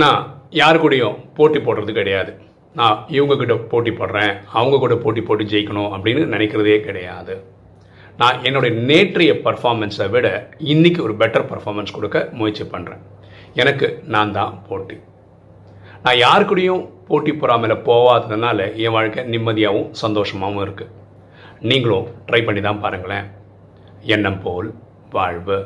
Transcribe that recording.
நான் யாரு கூடயும் போட்டி போடுறது கிடையாது. நான் இவங்க கிட்ட போட்டி போடுறேன் அவங்க கூட போட்டி போட்டு ஜெயிக்கணும் அப்படின்னு நினைக்கிறதே கிடையாது. நான் என்னுடைய நேற்றைய பர்ஃபார்மன்ஸை விட இன்னைக்கு ஒரு பெட்டர் பர்ஃபார்மன்ஸ் கொடுக்க முயற்சி பண்ணுறேன் எனக்கு நான் தான் போட்டி. நான் யாரு கூடயும் போட்டி பொறாமையில் போகாததுனால என் வாழ்க்கை நிம்மதியாகவும் சந்தோஷமாகவும் இருக்குது நீங்களும் ட்ரை பண்ணி தான் பாருங்களேன். எண்ணம் போல் வாழ்வு.